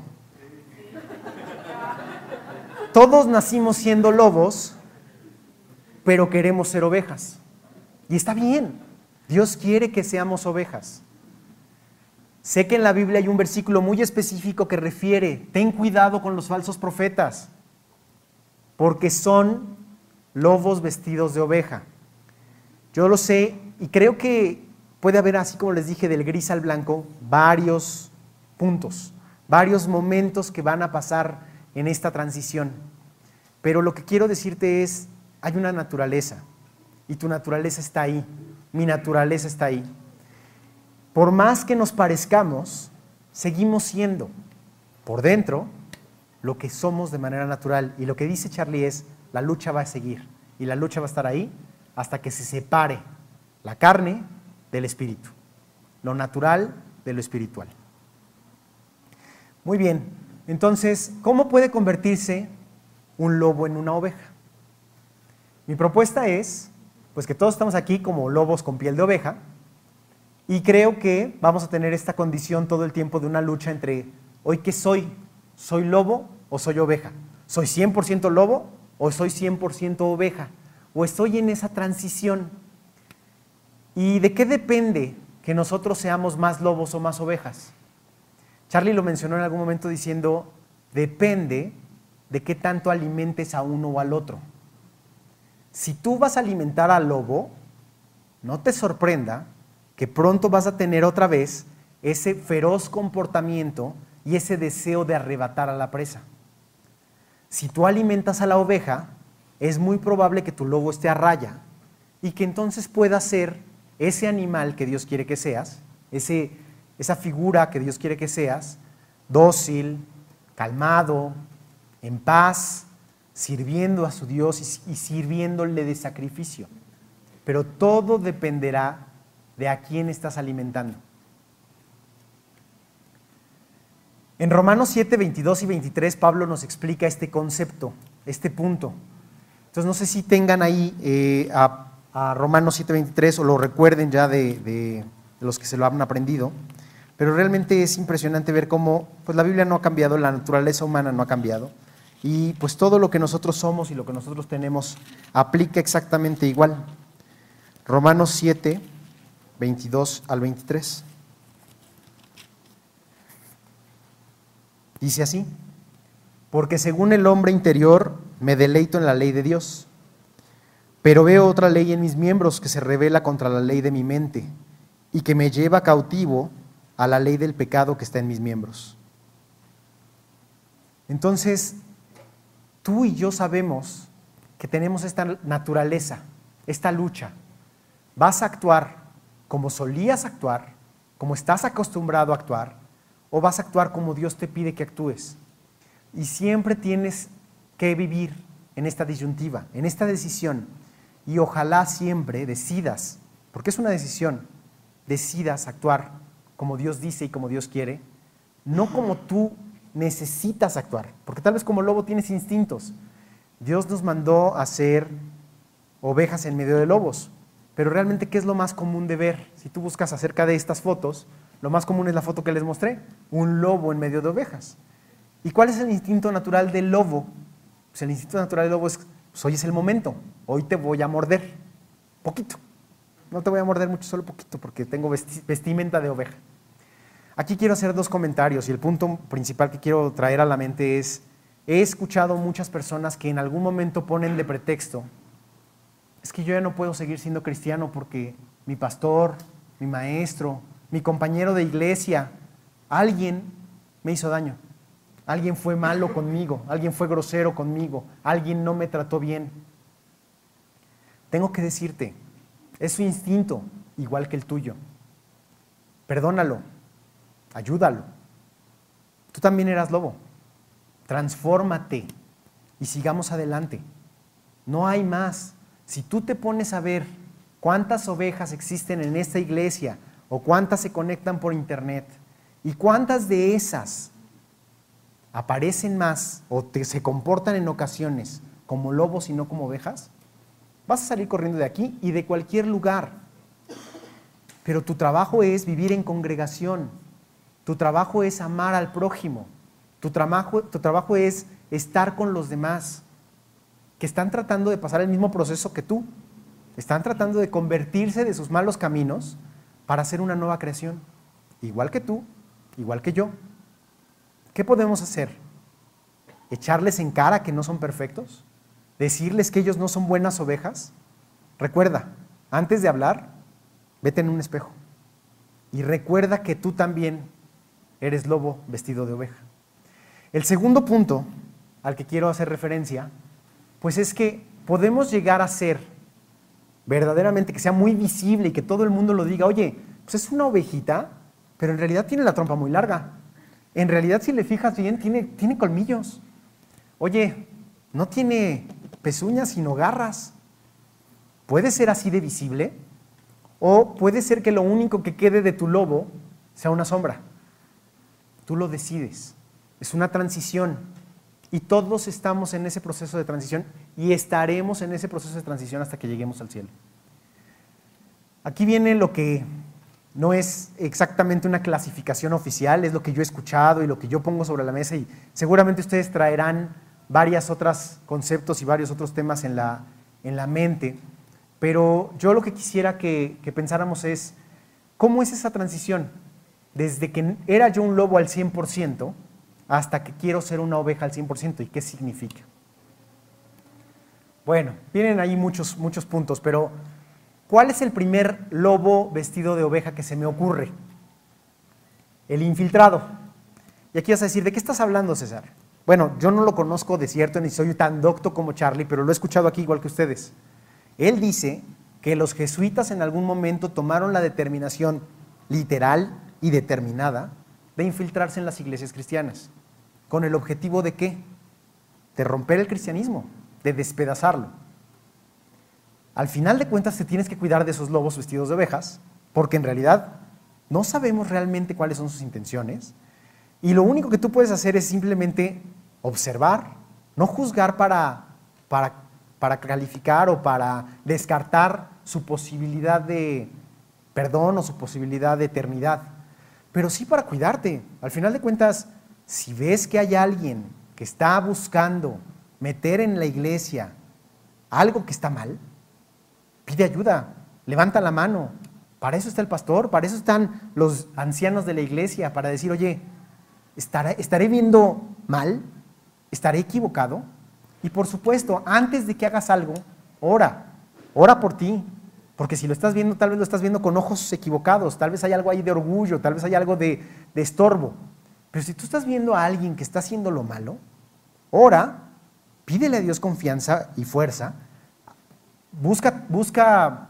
Todos nacimos siendo lobos, pero queremos ser ovejas. Y está bien. Dios quiere que seamos ovejas. Sé que en la Biblia hay un versículo muy específico que refiere, ten cuidado con los falsos profetas, porque son lobos vestidos de oveja. Yo lo sé y creo que puede haber, así como les dije, del gris al blanco, varios puntos, varios momentos que van a pasar en esta transición. Pero lo que quiero decirte es, hay una naturaleza y tu naturaleza está ahí, mi naturaleza está ahí. Por más que nos parezcamos, seguimos siendo por dentro lo que somos de manera natural. Y lo que dice Charlie es, la lucha va a seguir y la lucha va a estar ahí hasta que se separe la carne del espíritu, lo natural de lo espiritual. Muy bien, entonces, ¿cómo puede convertirse un lobo en una oveja? Mi propuesta es, pues que todos estamos aquí como lobos con piel de oveja, y creo que vamos a tener esta condición todo el tiempo de una lucha entre, hoy qué soy, soy lobo o soy oveja, soy 100% lobo o soy 100% oveja, o estoy en esa transición. ¿Y de qué depende que nosotros seamos más lobos o más ovejas? Charlie lo mencionó en algún momento diciendo, depende de qué tanto alimentes a uno o al otro. Si tú vas a alimentar al lobo, no te sorprenda que pronto vas a tener otra vez ese feroz comportamiento y ese deseo de arrebatar a la presa. Si tú alimentas a la oveja, es muy probable que tu lobo esté a raya y que entonces pueda ser ese animal que Dios quiere que seas, ese, esa figura que Dios quiere que seas, dócil, calmado, en paz, sirviendo a su Dios y, y sirviéndole de sacrificio. Pero todo dependerá de a quién estás alimentando. En Romanos 7, 22 y 23, Pablo nos explica este concepto, este punto. Entonces, no sé si tengan ahí eh, a, Romanos 7, 23 o lo recuerden ya de, los que se lo han aprendido, pero realmente es impresionante ver cómo pues, la Biblia no ha cambiado, la naturaleza humana no ha cambiado, y pues todo lo que nosotros somos y lo que nosotros tenemos aplica exactamente igual. Romanos 7, 22 al 23. Dice así, porque según el hombre interior me deleito en la ley de Dios, pero veo otra ley en mis miembros que se revela contra la ley de mi mente y que me lleva cautivo a la ley del pecado que está en mis miembros. Entonces, tú y yo sabemos que tenemos esta naturaleza, esta lucha. Vas a actuar como solías actuar, como estás acostumbrado a actuar, o vas a actuar como Dios te pide que actúes. Y siempre tienes que vivir en esta disyuntiva, en esta decisión. Y ojalá siempre decidas, porque es una decisión, decidas actuar como Dios dice y como Dios quiere, no como tú necesitas actuar, porque tal vez como lobo tienes instintos. Dios nos mandó a ser ovejas en medio de lobos, pero realmente, ¿qué es lo más común de ver? Si tú buscas acerca de estas fotos, lo más común es la foto que les mostré, un lobo en medio de ovejas. ¿Y cuál es el instinto natural del lobo? Pues el instinto natural del lobo es, pues hoy es el momento, hoy te voy a morder, poquito. No te voy a morder mucho, solo poquito, porque tengo vestimenta de oveja. Aquí quiero hacer dos comentarios y el punto principal que quiero traer a la mente es, he escuchado muchas personas que en algún momento ponen de pretexto es que yo ya no puedo seguir siendo cristiano porque mi pastor, mi maestro, mi compañero de iglesia, alguien me hizo daño. Alguien fue malo conmigo, alguien fue grosero conmigo, alguien no me trató bien. Tengo que decirte, es su instinto, igual que el tuyo. Perdónalo, ayúdalo. Tú también eras lobo. Transfórmate y sigamos adelante. No hay más. Si tú te pones a ver cuántas ovejas existen en esta iglesia o cuántas se conectan por internet y cuántas de esas aparecen más o se comportan en ocasiones como lobos y no como ovejas, vas a salir corriendo de aquí y de cualquier lugar. pero tu trabajo es vivir en congregación, tu trabajo es amar al prójimo, tu trabajo, tu trabajo es estar con los demás que están tratando de pasar el mismo proceso que tú, están tratando de convertirse de sus malos caminos para hacer una nueva creación, igual que tú, igual que yo. ¿Qué podemos hacer? ¿Echarles en cara que no son perfectos? ¿Decirles que ellos no son buenas ovejas? Recuerda, antes de hablar, vete en un espejo y recuerda que tú también eres lobo vestido de oveja. El segundo punto al que quiero hacer referencia, pues es que podemos llegar a ser verdaderamente que sea muy visible y que todo el mundo lo diga, oye, pues es una ovejita, pero en realidad tiene la trompa muy larga. En realidad, si le fijas bien, tiene, tiene colmillos. Oye, no tiene pezuñas, sino garras. ¿Puede ser así de visible? O puede ser que lo único que quede de tu lobo sea una sombra. Tú lo decides. Es una transición. Y todos estamos en ese proceso de transición y estaremos en ese proceso de transición hasta que lleguemos al cielo. Aquí viene lo que no es exactamente una clasificación oficial, es lo que yo he escuchado y lo que yo pongo sobre la mesa y seguramente ustedes traerán varios otros conceptos y varios otros temas en la, en la mente, pero yo lo que quisiera que, que pensáramos es, ¿cómo es esa transición? Desde que era yo un lobo al 100%, hasta que quiero ser una oveja al 100%. ¿Y qué significa? Bueno, vienen ahí muchos, muchos puntos, pero ¿cuál es el primer lobo vestido de oveja que se me ocurre? El infiltrado. Y aquí vas a decir, ¿de qué estás hablando, César? Bueno, yo no lo conozco de cierto, ni soy tan docto como Charlie, pero lo he escuchado aquí igual que ustedes. Él dice que los jesuitas en algún momento tomaron la determinación literal y determinada de infiltrarse en las iglesias cristianas. ¿Con el objetivo de qué? De romper el cristianismo, de despedazarlo. Al final de cuentas te tienes que cuidar de esos lobos vestidos de ovejas, porque en realidad no sabemos realmente cuáles son sus intenciones, y lo único que tú puedes hacer es simplemente observar, no juzgar para, para, para calificar o para descartar su posibilidad de perdón o su posibilidad de eternidad pero sí para cuidarte. Al final de cuentas, si ves que hay alguien que está buscando meter en la iglesia algo que está mal, pide ayuda, levanta la mano. Para eso está el pastor, para eso están los ancianos de la iglesia, para decir, oye, ¿estaré, viendo mal? ¿Estaré equivocado? Y por supuesto, antes de que hagas algo, ora, ora por ti, porque si lo estás viendo, tal vez lo estás viendo con ojos equivocados, tal vez hay algo ahí de orgullo, tal vez hay algo de, estorbo. Pero si tú estás viendo a alguien que está haciendo lo malo, ora, pídele a Dios confianza y fuerza, busca, busca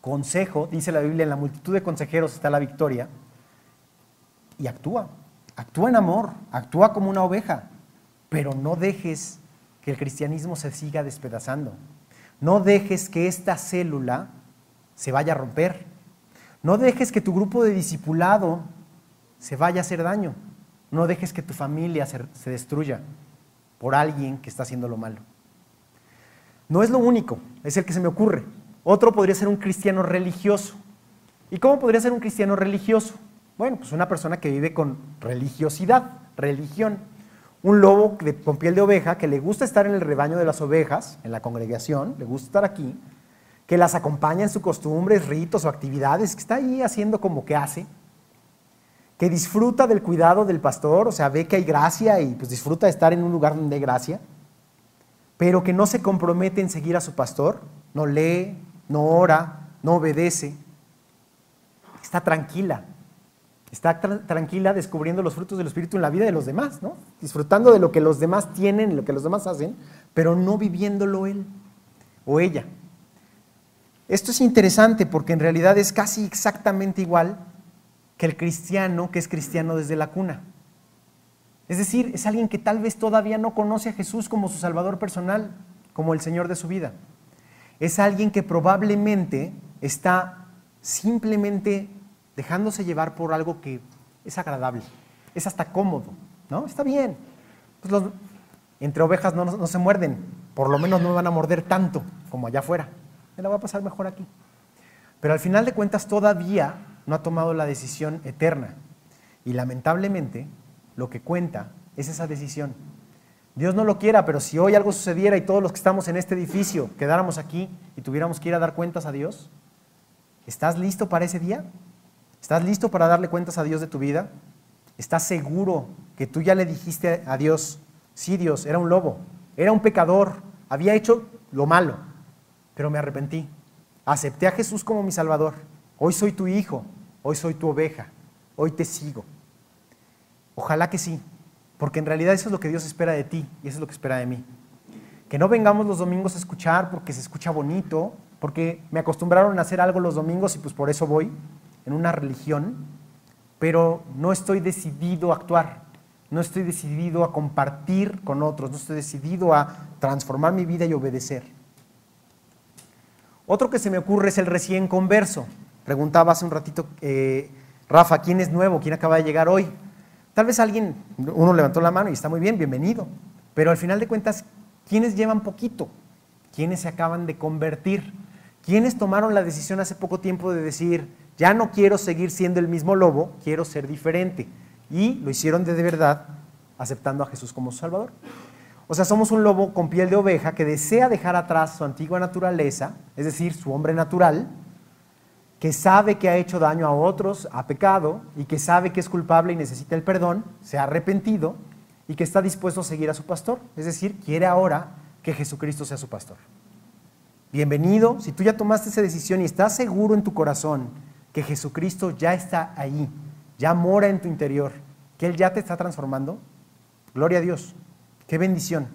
consejo, dice la Biblia, en la multitud de consejeros está la victoria, y actúa, actúa en amor, actúa como una oveja, pero no dejes que el cristianismo se siga despedazando. No dejes que esta célula se vaya a romper. No dejes que tu grupo de discipulado se vaya a hacer daño. No dejes que tu familia se, destruya por alguien que está haciendo lo malo. No es lo único, es el que se me ocurre. Otro podría ser un cristiano religioso. ¿Y cómo podría ser un cristiano religioso? Bueno, pues una persona que vive con religiosidad, religión un lobo con piel de oveja que le gusta estar en el rebaño de las ovejas, en la congregación, le gusta estar aquí, que las acompaña en sus costumbres, ritos o actividades, que está ahí haciendo como que hace, que disfruta del cuidado del pastor, o sea, ve que hay gracia y pues disfruta de estar en un lugar donde hay gracia, pero que no se compromete en seguir a su pastor, no lee, no ora, no obedece, está tranquila, está tranquila descubriendo los frutos del Espíritu en la vida de los demás, ¿no? Disfrutando de lo que los demás tienen, lo que los demás hacen, pero no viviéndolo él o ella. Esto es interesante porque en realidad es casi exactamente igual que el cristiano que es cristiano desde la cuna. Es decir, es alguien que tal vez todavía no conoce a Jesús como su Salvador personal, como el Señor de su vida. Es alguien que probablemente está simplemente dejándose llevar por algo que es agradable, es hasta cómodo, ¿no? Está bien. Pues entre ovejas no, se muerden, por lo menos no van a morder tanto como allá afuera. Me la va a pasar mejor aquí. pero al final de cuentas todavía no ha tomado la decisión eterna. Y lamentablemente lo que cuenta es esa decisión. Dios no lo quiera, pero si hoy algo sucediera y todos los que estamos en este edificio quedáramos aquí y tuviéramos que ir a dar cuentas a Dios, ¿estás listo para ese día? ¿Estás listo para darle cuentas a Dios de tu vida? ¿Estás seguro que tú ya le dijiste a Dios, sí Dios, era un lobo, era un pecador, había hecho lo malo, pero me arrepentí. Acepté a Jesús como mi Salvador. Hoy soy tu hijo, hoy soy tu oveja, hoy te sigo. Ojalá que sí, porque en realidad eso es lo que Dios espera de ti y eso es lo que espera de mí. Que no vengamos los domingos a escuchar porque se escucha bonito, porque me acostumbraron a hacer algo los domingos y pues por eso voy en una religión, pero no estoy decidido a actuar, no estoy decidido a compartir con otros, no estoy decidido a transformar mi vida y obedecer. Otro que se me ocurre es el recién converso. Preguntaba hace un ratito, eh, Rafa, ¿quién es nuevo? ¿Quién acaba de llegar hoy? Tal vez alguien, uno levantó la mano y está muy bien, bienvenido. Pero al final de cuentas, ¿quiénes llevan poquito? ¿Quiénes se acaban de convertir? ¿Quiénes tomaron la decisión hace poco tiempo de decir, ya no quiero seguir siendo el mismo lobo, quiero ser diferente? Y lo hicieron de, de verdad, aceptando a Jesús como su Salvador. O sea, somos un lobo con piel de oveja que desea dejar atrás su antigua naturaleza, es decir, su hombre natural, que sabe que ha hecho daño a otros, ha pecado, y que sabe que es culpable y necesita el perdón, se ha arrepentido y que está dispuesto a seguir a su pastor. Es decir, quiere ahora que Jesucristo sea su pastor. Bienvenido, si tú ya tomaste esa decisión y estás seguro en tu corazón que Jesucristo ya está ahí, ya mora en tu interior, que Él ya te está transformando, gloria a Dios, qué bendición.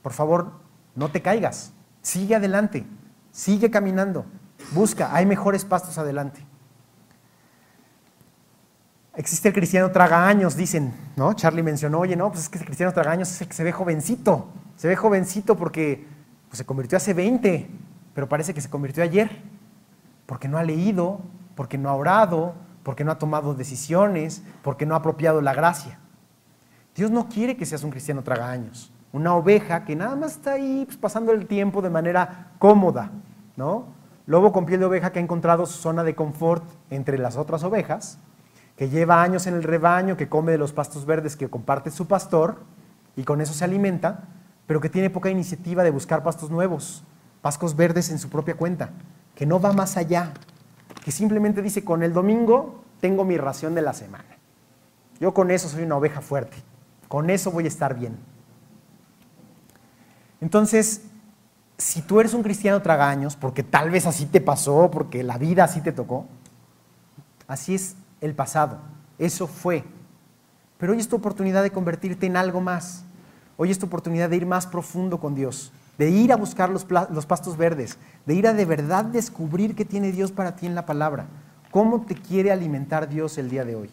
Por favor, no te caigas, sigue adelante, sigue caminando, busca, hay mejores pastos adelante. Existe el cristiano traga años, dicen, ¿no? Charlie mencionó, oye, no, pues es que el cristiano traga años es el que se ve jovencito, se ve jovencito porque pues, se convirtió hace 20, pero parece que se convirtió ayer, porque no ha leído, porque no ha orado, porque no ha tomado decisiones, porque no ha apropiado la gracia. Dios no quiere que seas un cristiano traga años, una oveja que nada más está ahí pues, pasando el tiempo de manera cómoda, ¿no? Lobo con piel de oveja que ha encontrado su zona de confort entre las otras ovejas, que lleva años en el rebaño, que come de los pastos verdes que comparte su pastor y con eso se alimenta, pero que tiene poca iniciativa de buscar pastos nuevos, pastos verdes en su propia cuenta, que no va más allá, que simplemente dice, con el domingo tengo mi ración de la semana. Yo con eso soy una oveja fuerte, con eso voy a estar bien. Entonces, si tú eres un cristiano tragaños, porque tal vez así te pasó, porque la vida así te tocó, así es el pasado, eso fue. Pero hoy es tu oportunidad de convertirte en algo más. Hoy es tu oportunidad de ir más profundo con Dios, de ir a buscar los, los pastos verdes, de ir a de verdad descubrir qué tiene Dios para ti en la palabra. ¿Cómo te quiere alimentar Dios el día de hoy?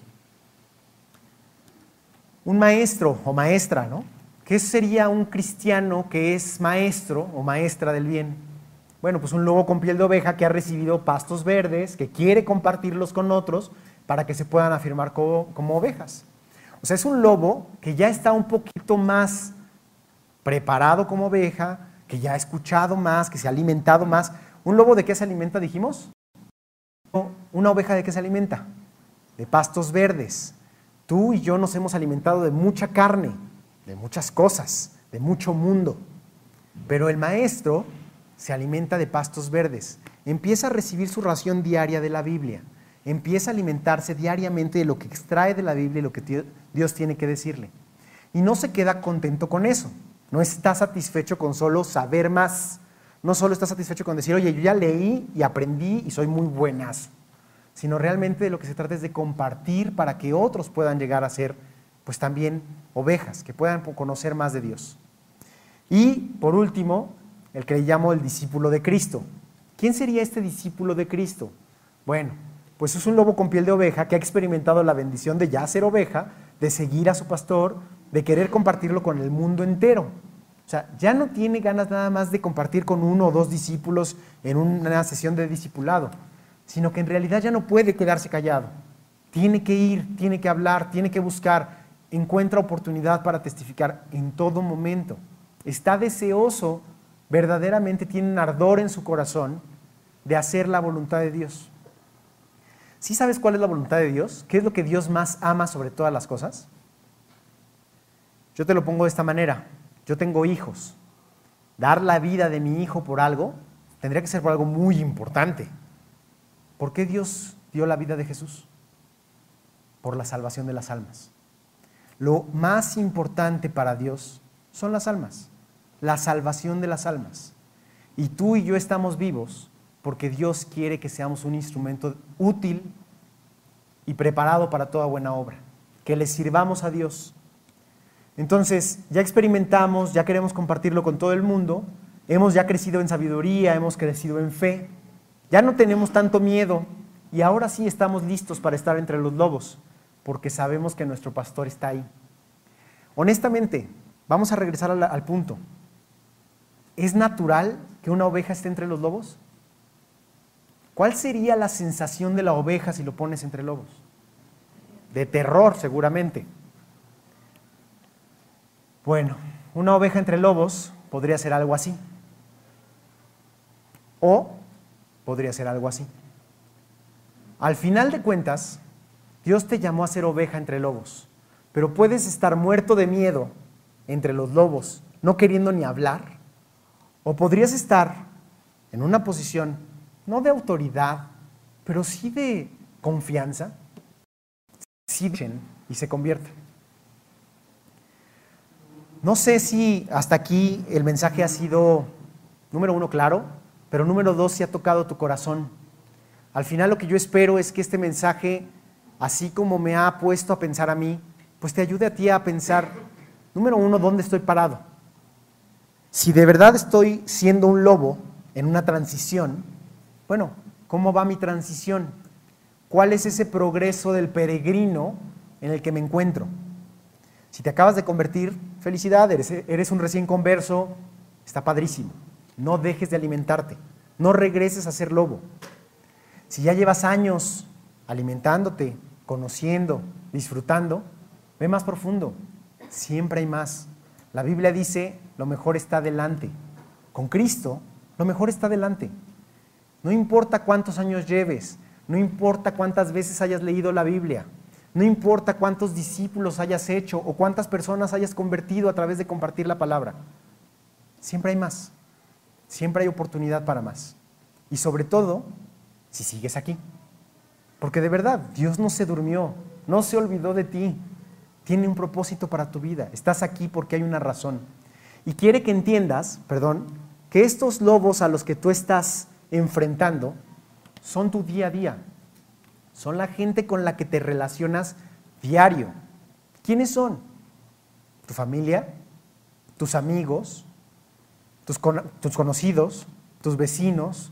Un maestro o maestra, ¿no? ¿Qué sería un cristiano que es maestro o maestra del bien? Bueno, pues un lobo con piel de oveja que ha recibido pastos verdes, que quiere compartirlos con otros para que se puedan afirmar como, ovejas. O sea, es un lobo que ya está un poquito más preparado como oveja, que ya ha escuchado más, que se ha alimentado más. ¿Un lobo de qué se alimenta, dijimos? ¿Una oveja de qué se alimenta? De pastos verdes. Tú y yo nos hemos alimentado de mucha carne, de muchas cosas, de mucho mundo. Pero el maestro se alimenta de pastos verdes, empieza a recibir su ración diaria de la Biblia, empieza a alimentarse diariamente de lo que extrae de la Biblia y lo que Dios tiene que decirle. Y no se queda contento con eso, no está satisfecho con solo saber más, no solo está satisfecho con decir, oye, yo ya leí y aprendí y soy muy buenas, sino realmente de lo que se trata es de compartir para que otros puedan llegar a ser pues también ovejas, que puedan conocer más de Dios. Y por último, el que le llamo el discípulo de Cristo. ¿Quién sería este discípulo de Cristo? Bueno, pues es un lobo con piel de oveja que ha experimentado la bendición de ya ser oveja, de seguir a su pastor, de querer compartirlo con el mundo entero. O sea, ya no tiene ganas nada más de compartir con uno o dos discípulos en una sesión de discipulado, sino que en realidad ya no puede quedarse callado. Tiene que ir, tiene que hablar, tiene que buscar, encuentra oportunidad para testificar en todo momento. Está deseoso, verdaderamente tiene un ardor en su corazón de hacer la voluntad de Dios. ¿Sí sabes cuál es la voluntad de Dios? ¿Qué es lo que Dios más ama sobre todas las cosas? Yo te lo pongo de esta manera. Yo tengo hijos. Dar la vida de mi hijo por algo tendría que ser por algo muy importante. ¿Por qué Dios dio la vida de Jesús? Por la salvación de las almas. Lo más importante para Dios son las almas, la salvación de las almas. Y tú y yo estamos vivos porque Dios quiere que seamos un instrumento útil y preparado para toda buena obra, que le sirvamos a Dios. Entonces, ya experimentamos, ya queremos compartirlo con todo el mundo, hemos ya crecido en sabiduría, hemos crecido en fe, ya no tenemos tanto miedo y ahora sí estamos listos para estar entre los lobos, porque sabemos que nuestro pastor está ahí. Honestamente, vamos a regresar al, punto. ¿Es natural que una oveja esté entre los lobos? ¿Cuál sería la sensación de la oveja si lo pones entre lobos? De terror, seguramente. Bueno, una oveja entre lobos podría ser algo así. O podría ser algo así. Al final de cuentas, Dios te llamó a ser oveja entre lobos, pero puedes estar muerto de miedo entre los lobos, no queriendo ni hablar, o podrías estar en una posición no de autoridad, pero sí de confianza, sí y se convierte. No sé si hasta aquí el mensaje ha sido, número uno, claro, pero número dos, si ha tocado tu corazón. Al final lo que yo espero es que este mensaje, así como me ha puesto a pensar a mí, pues te ayude a ti a pensar, número uno, ¿dónde estoy parado? Si de verdad estoy siendo un lobo en una transición, bueno, ¿cómo va mi transición? ¿Cuál es ese progreso del peregrino en el que me encuentro? Si te acabas de convertir, felicidades, eres, un recién converso, está padrísimo. No dejes de alimentarte, no regreses a ser lobo. Si ya llevas años alimentándote, conociendo, disfrutando, ve más profundo. Siempre hay más. La Biblia dice, lo mejor está delante. Con Cristo, lo mejor está delante. No importa cuántos años lleves, no importa cuántas veces hayas leído la Biblia, no importa cuántos discípulos hayas hecho o cuántas personas hayas convertido a través de compartir la palabra. Siempre hay más, siempre hay oportunidad para más. Y sobre todo, si sigues aquí. Porque de verdad, Dios no se durmió, no se olvidó de ti. Tiene un propósito para tu vida. Estás aquí porque hay una razón. Y quiere que entiendas, perdón, que estos lobos a los que tú estás enfrentando son tu día a día. Son la gente con la que te relacionas diario. ¿Quiénes son? Tu familia, tus amigos, tus, conocidos, tus vecinos,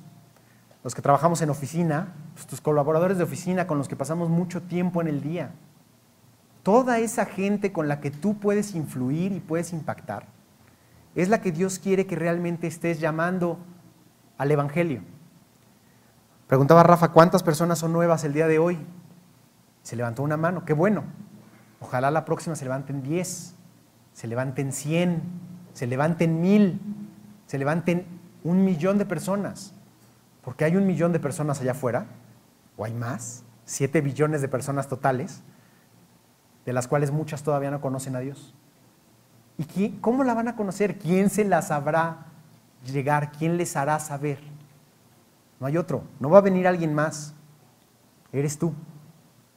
los que trabajamos en oficina, pues, tus colaboradores de oficina con los que pasamos mucho tiempo en el día. Toda esa gente con la que tú puedes influir y puedes impactar es la que Dios quiere que realmente estés llamando al Evangelio. Preguntaba Rafa, ¿cuántas personas son nuevas el día de hoy? Se levantó una mano, qué bueno. Ojalá la próxima se levanten 10, se levanten 100, se levanten mil, se levanten un millón de personas. Porque hay un millón de personas allá afuera, o hay más, 7 billones de personas totales, de las cuales muchas todavía no conocen a Dios. ¿Y cómo la van a conocer? ¿Quién se las habrá llegar? ¿Quién les hará saber? No hay otro, no va a venir alguien más. Eres tú.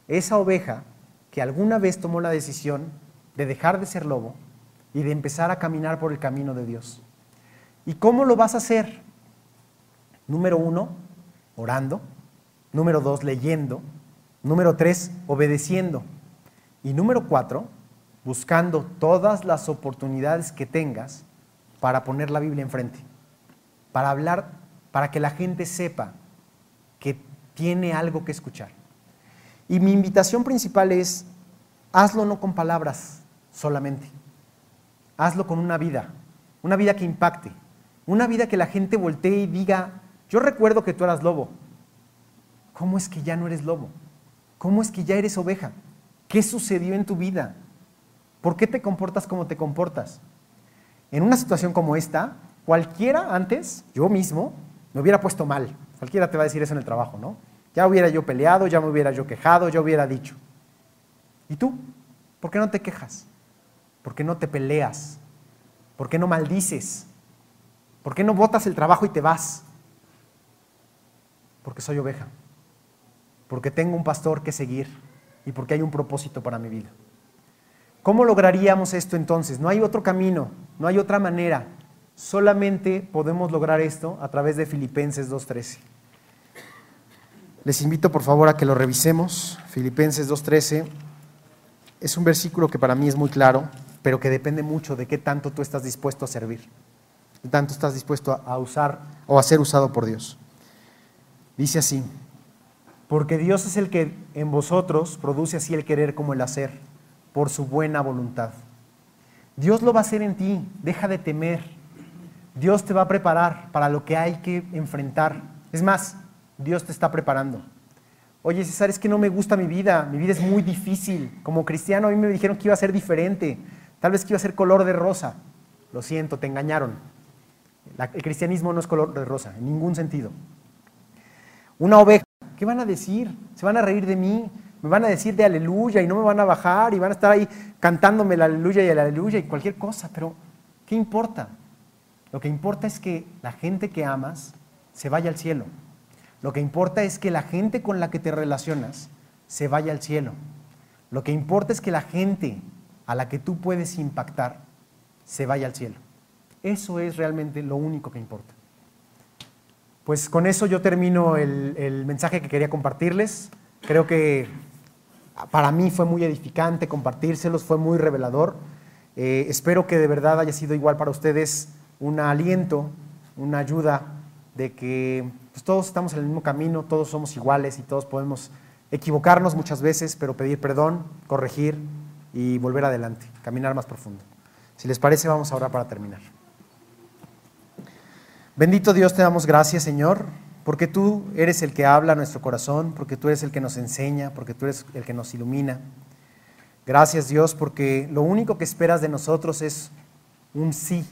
Esa oveja que alguna vez tomó la decisión de dejar de ser lobo y de empezar a caminar por el camino de Dios. ¿Y cómo lo vas a hacer? Número uno, orando. Número dos, leyendo. Número tres, obedeciendo. Y número cuatro, buscando todas las oportunidades que tengas para poner la Biblia enfrente para hablar, para que la gente sepa que tiene algo que escuchar. Y mi invitación principal es, hazlo no con palabras solamente, hazlo con una vida, una vida que impacte, una vida que la gente voltee y diga, yo recuerdo que tú eras lobo, ¿cómo es que ya no eres lobo? ¿Cómo es que ya eres oveja? ¿Qué sucedió en tu vida? ¿Por qué te comportas como te comportas? En una situación como esta, Cualquiera antes, yo mismo, me hubiera puesto mal. Cualquiera te va a decir eso en el trabajo, ¿no? Ya hubiera yo peleado, ya me hubiera yo quejado, ya hubiera dicho. ¿Y tú? ¿Por qué no te quejas? ¿Por qué no te peleas? ¿Por qué no maldices? ¿Por qué no botas el trabajo y te vas? Porque soy oveja. Porque tengo un pastor que seguir y porque hay un propósito para mi vida. ¿Cómo lograríamos esto entonces? No hay otro camino, no hay otra manera. Solamente podemos lograr esto a través de Filipenses 2.13. Les invito por favor a que lo revisemos. Filipenses 2.13 es un versículo que para mí es muy claro, pero que depende mucho de qué tanto tú estás dispuesto a servir, de tanto estás dispuesto a usar o a ser usado por Dios. Dice así, porque Dios es el que en vosotros produce así el querer como el hacer por su buena voluntad. Dios lo va a hacer en ti, deja de temer. Dios te va a preparar para lo que hay que enfrentar. Es más, Dios te está preparando. Oye, César, es que no me gusta mi vida, mi vida es muy difícil. Como cristiano a mí me dijeron que iba a ser diferente, tal vez que iba a ser color de rosa. Lo siento, te engañaron. el cristianismo no es color de rosa, en ningún sentido. Una oveja, ¿qué van a decir? ¿Se van a reír de mí? me van a decir de aleluya y no me van a bajar y van a estar ahí cantándome el aleluya y el aleluya y cualquier cosa, pero ¿qué importa? Lo que importa es que la gente que amas se vaya al cielo. Lo que importa es que la gente con la que te relacionas se vaya al cielo. Lo que importa es que la gente a la que tú puedes impactar se vaya al cielo. Eso es realmente lo único que importa. Pues con eso yo termino el, mensaje que quería compartirles. Creo que para mí fue muy edificante compartírselos, fue muy revelador. Eh, espero que de verdad haya sido igual para ustedes un aliento, una ayuda de que pues, todos estamos en el mismo camino, todos somos iguales y todos podemos equivocarnos muchas veces, pero pedir perdón, corregir y volver adelante, caminar más profundo. Si les parece, vamos ahora para terminar. Bendito Dios, te damos gracias, Señor porque tú eres el que habla a nuestro corazón, porque tú eres el que nos enseña, porque tú eres el que nos ilumina. Gracias Dios, porque lo único que esperas de nosotros es un sí.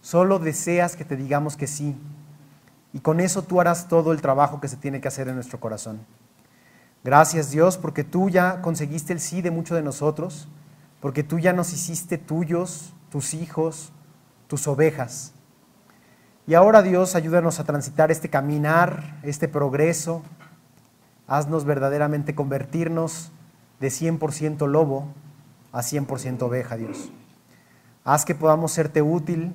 Solo deseas que te digamos que sí. Y con eso tú harás todo el trabajo que se tiene que hacer en nuestro corazón. Gracias Dios, porque tú ya conseguiste el sí de muchos de nosotros, porque tú ya nos hiciste tuyos, tus hijos, tus ovejas. Y ahora Dios, ayúdanos a transitar este caminar, este progreso. Haznos verdaderamente convertirnos de 100% lobo a 100% oveja, Dios. Haz que podamos serte útil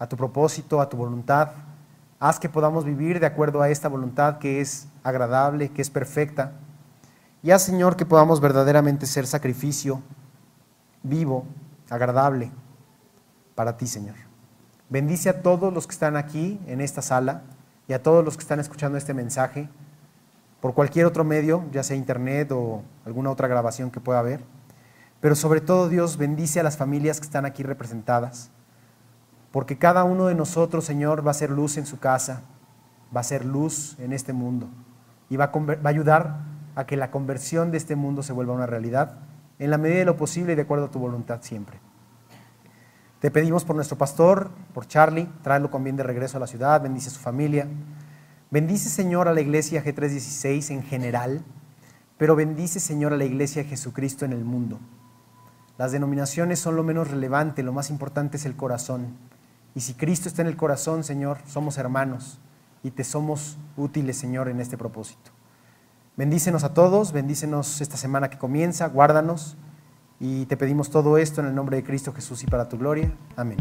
a tu propósito, a tu voluntad. Haz que podamos vivir de acuerdo a esta voluntad que es agradable, que es perfecta. Y haz, Señor, que podamos verdaderamente ser sacrificio vivo, agradable para ti, Señor. Bendice a todos los que están aquí en esta sala y a todos los que están escuchando este mensaje por cualquier otro medio, ya sea internet o alguna otra grabación que pueda haber. Pero sobre todo Dios bendice a las familias que están aquí representadas, porque cada uno de nosotros, Señor, va a ser luz en su casa, va a ser luz en este mundo y va a, va a ayudar a que la conversión de este mundo se vuelva una realidad en la medida de lo posible y de acuerdo a tu voluntad siempre. Te pedimos por nuestro pastor, por Charlie, tráelo con bien de regreso a la ciudad, bendice a su familia. Bendice, Señor, a la iglesia G316 en general, pero bendice, Señor, a la iglesia de Jesucristo en el mundo. Las denominaciones son lo menos relevante, lo más importante es el corazón. Y si Cristo está en el corazón, Señor, somos hermanos y te somos útiles, Señor, en este propósito. Bendícenos a todos, bendícenos esta semana que comienza, guárdanos y te pedimos todo esto en el nombre de Cristo Jesús y para tu gloria. Amén.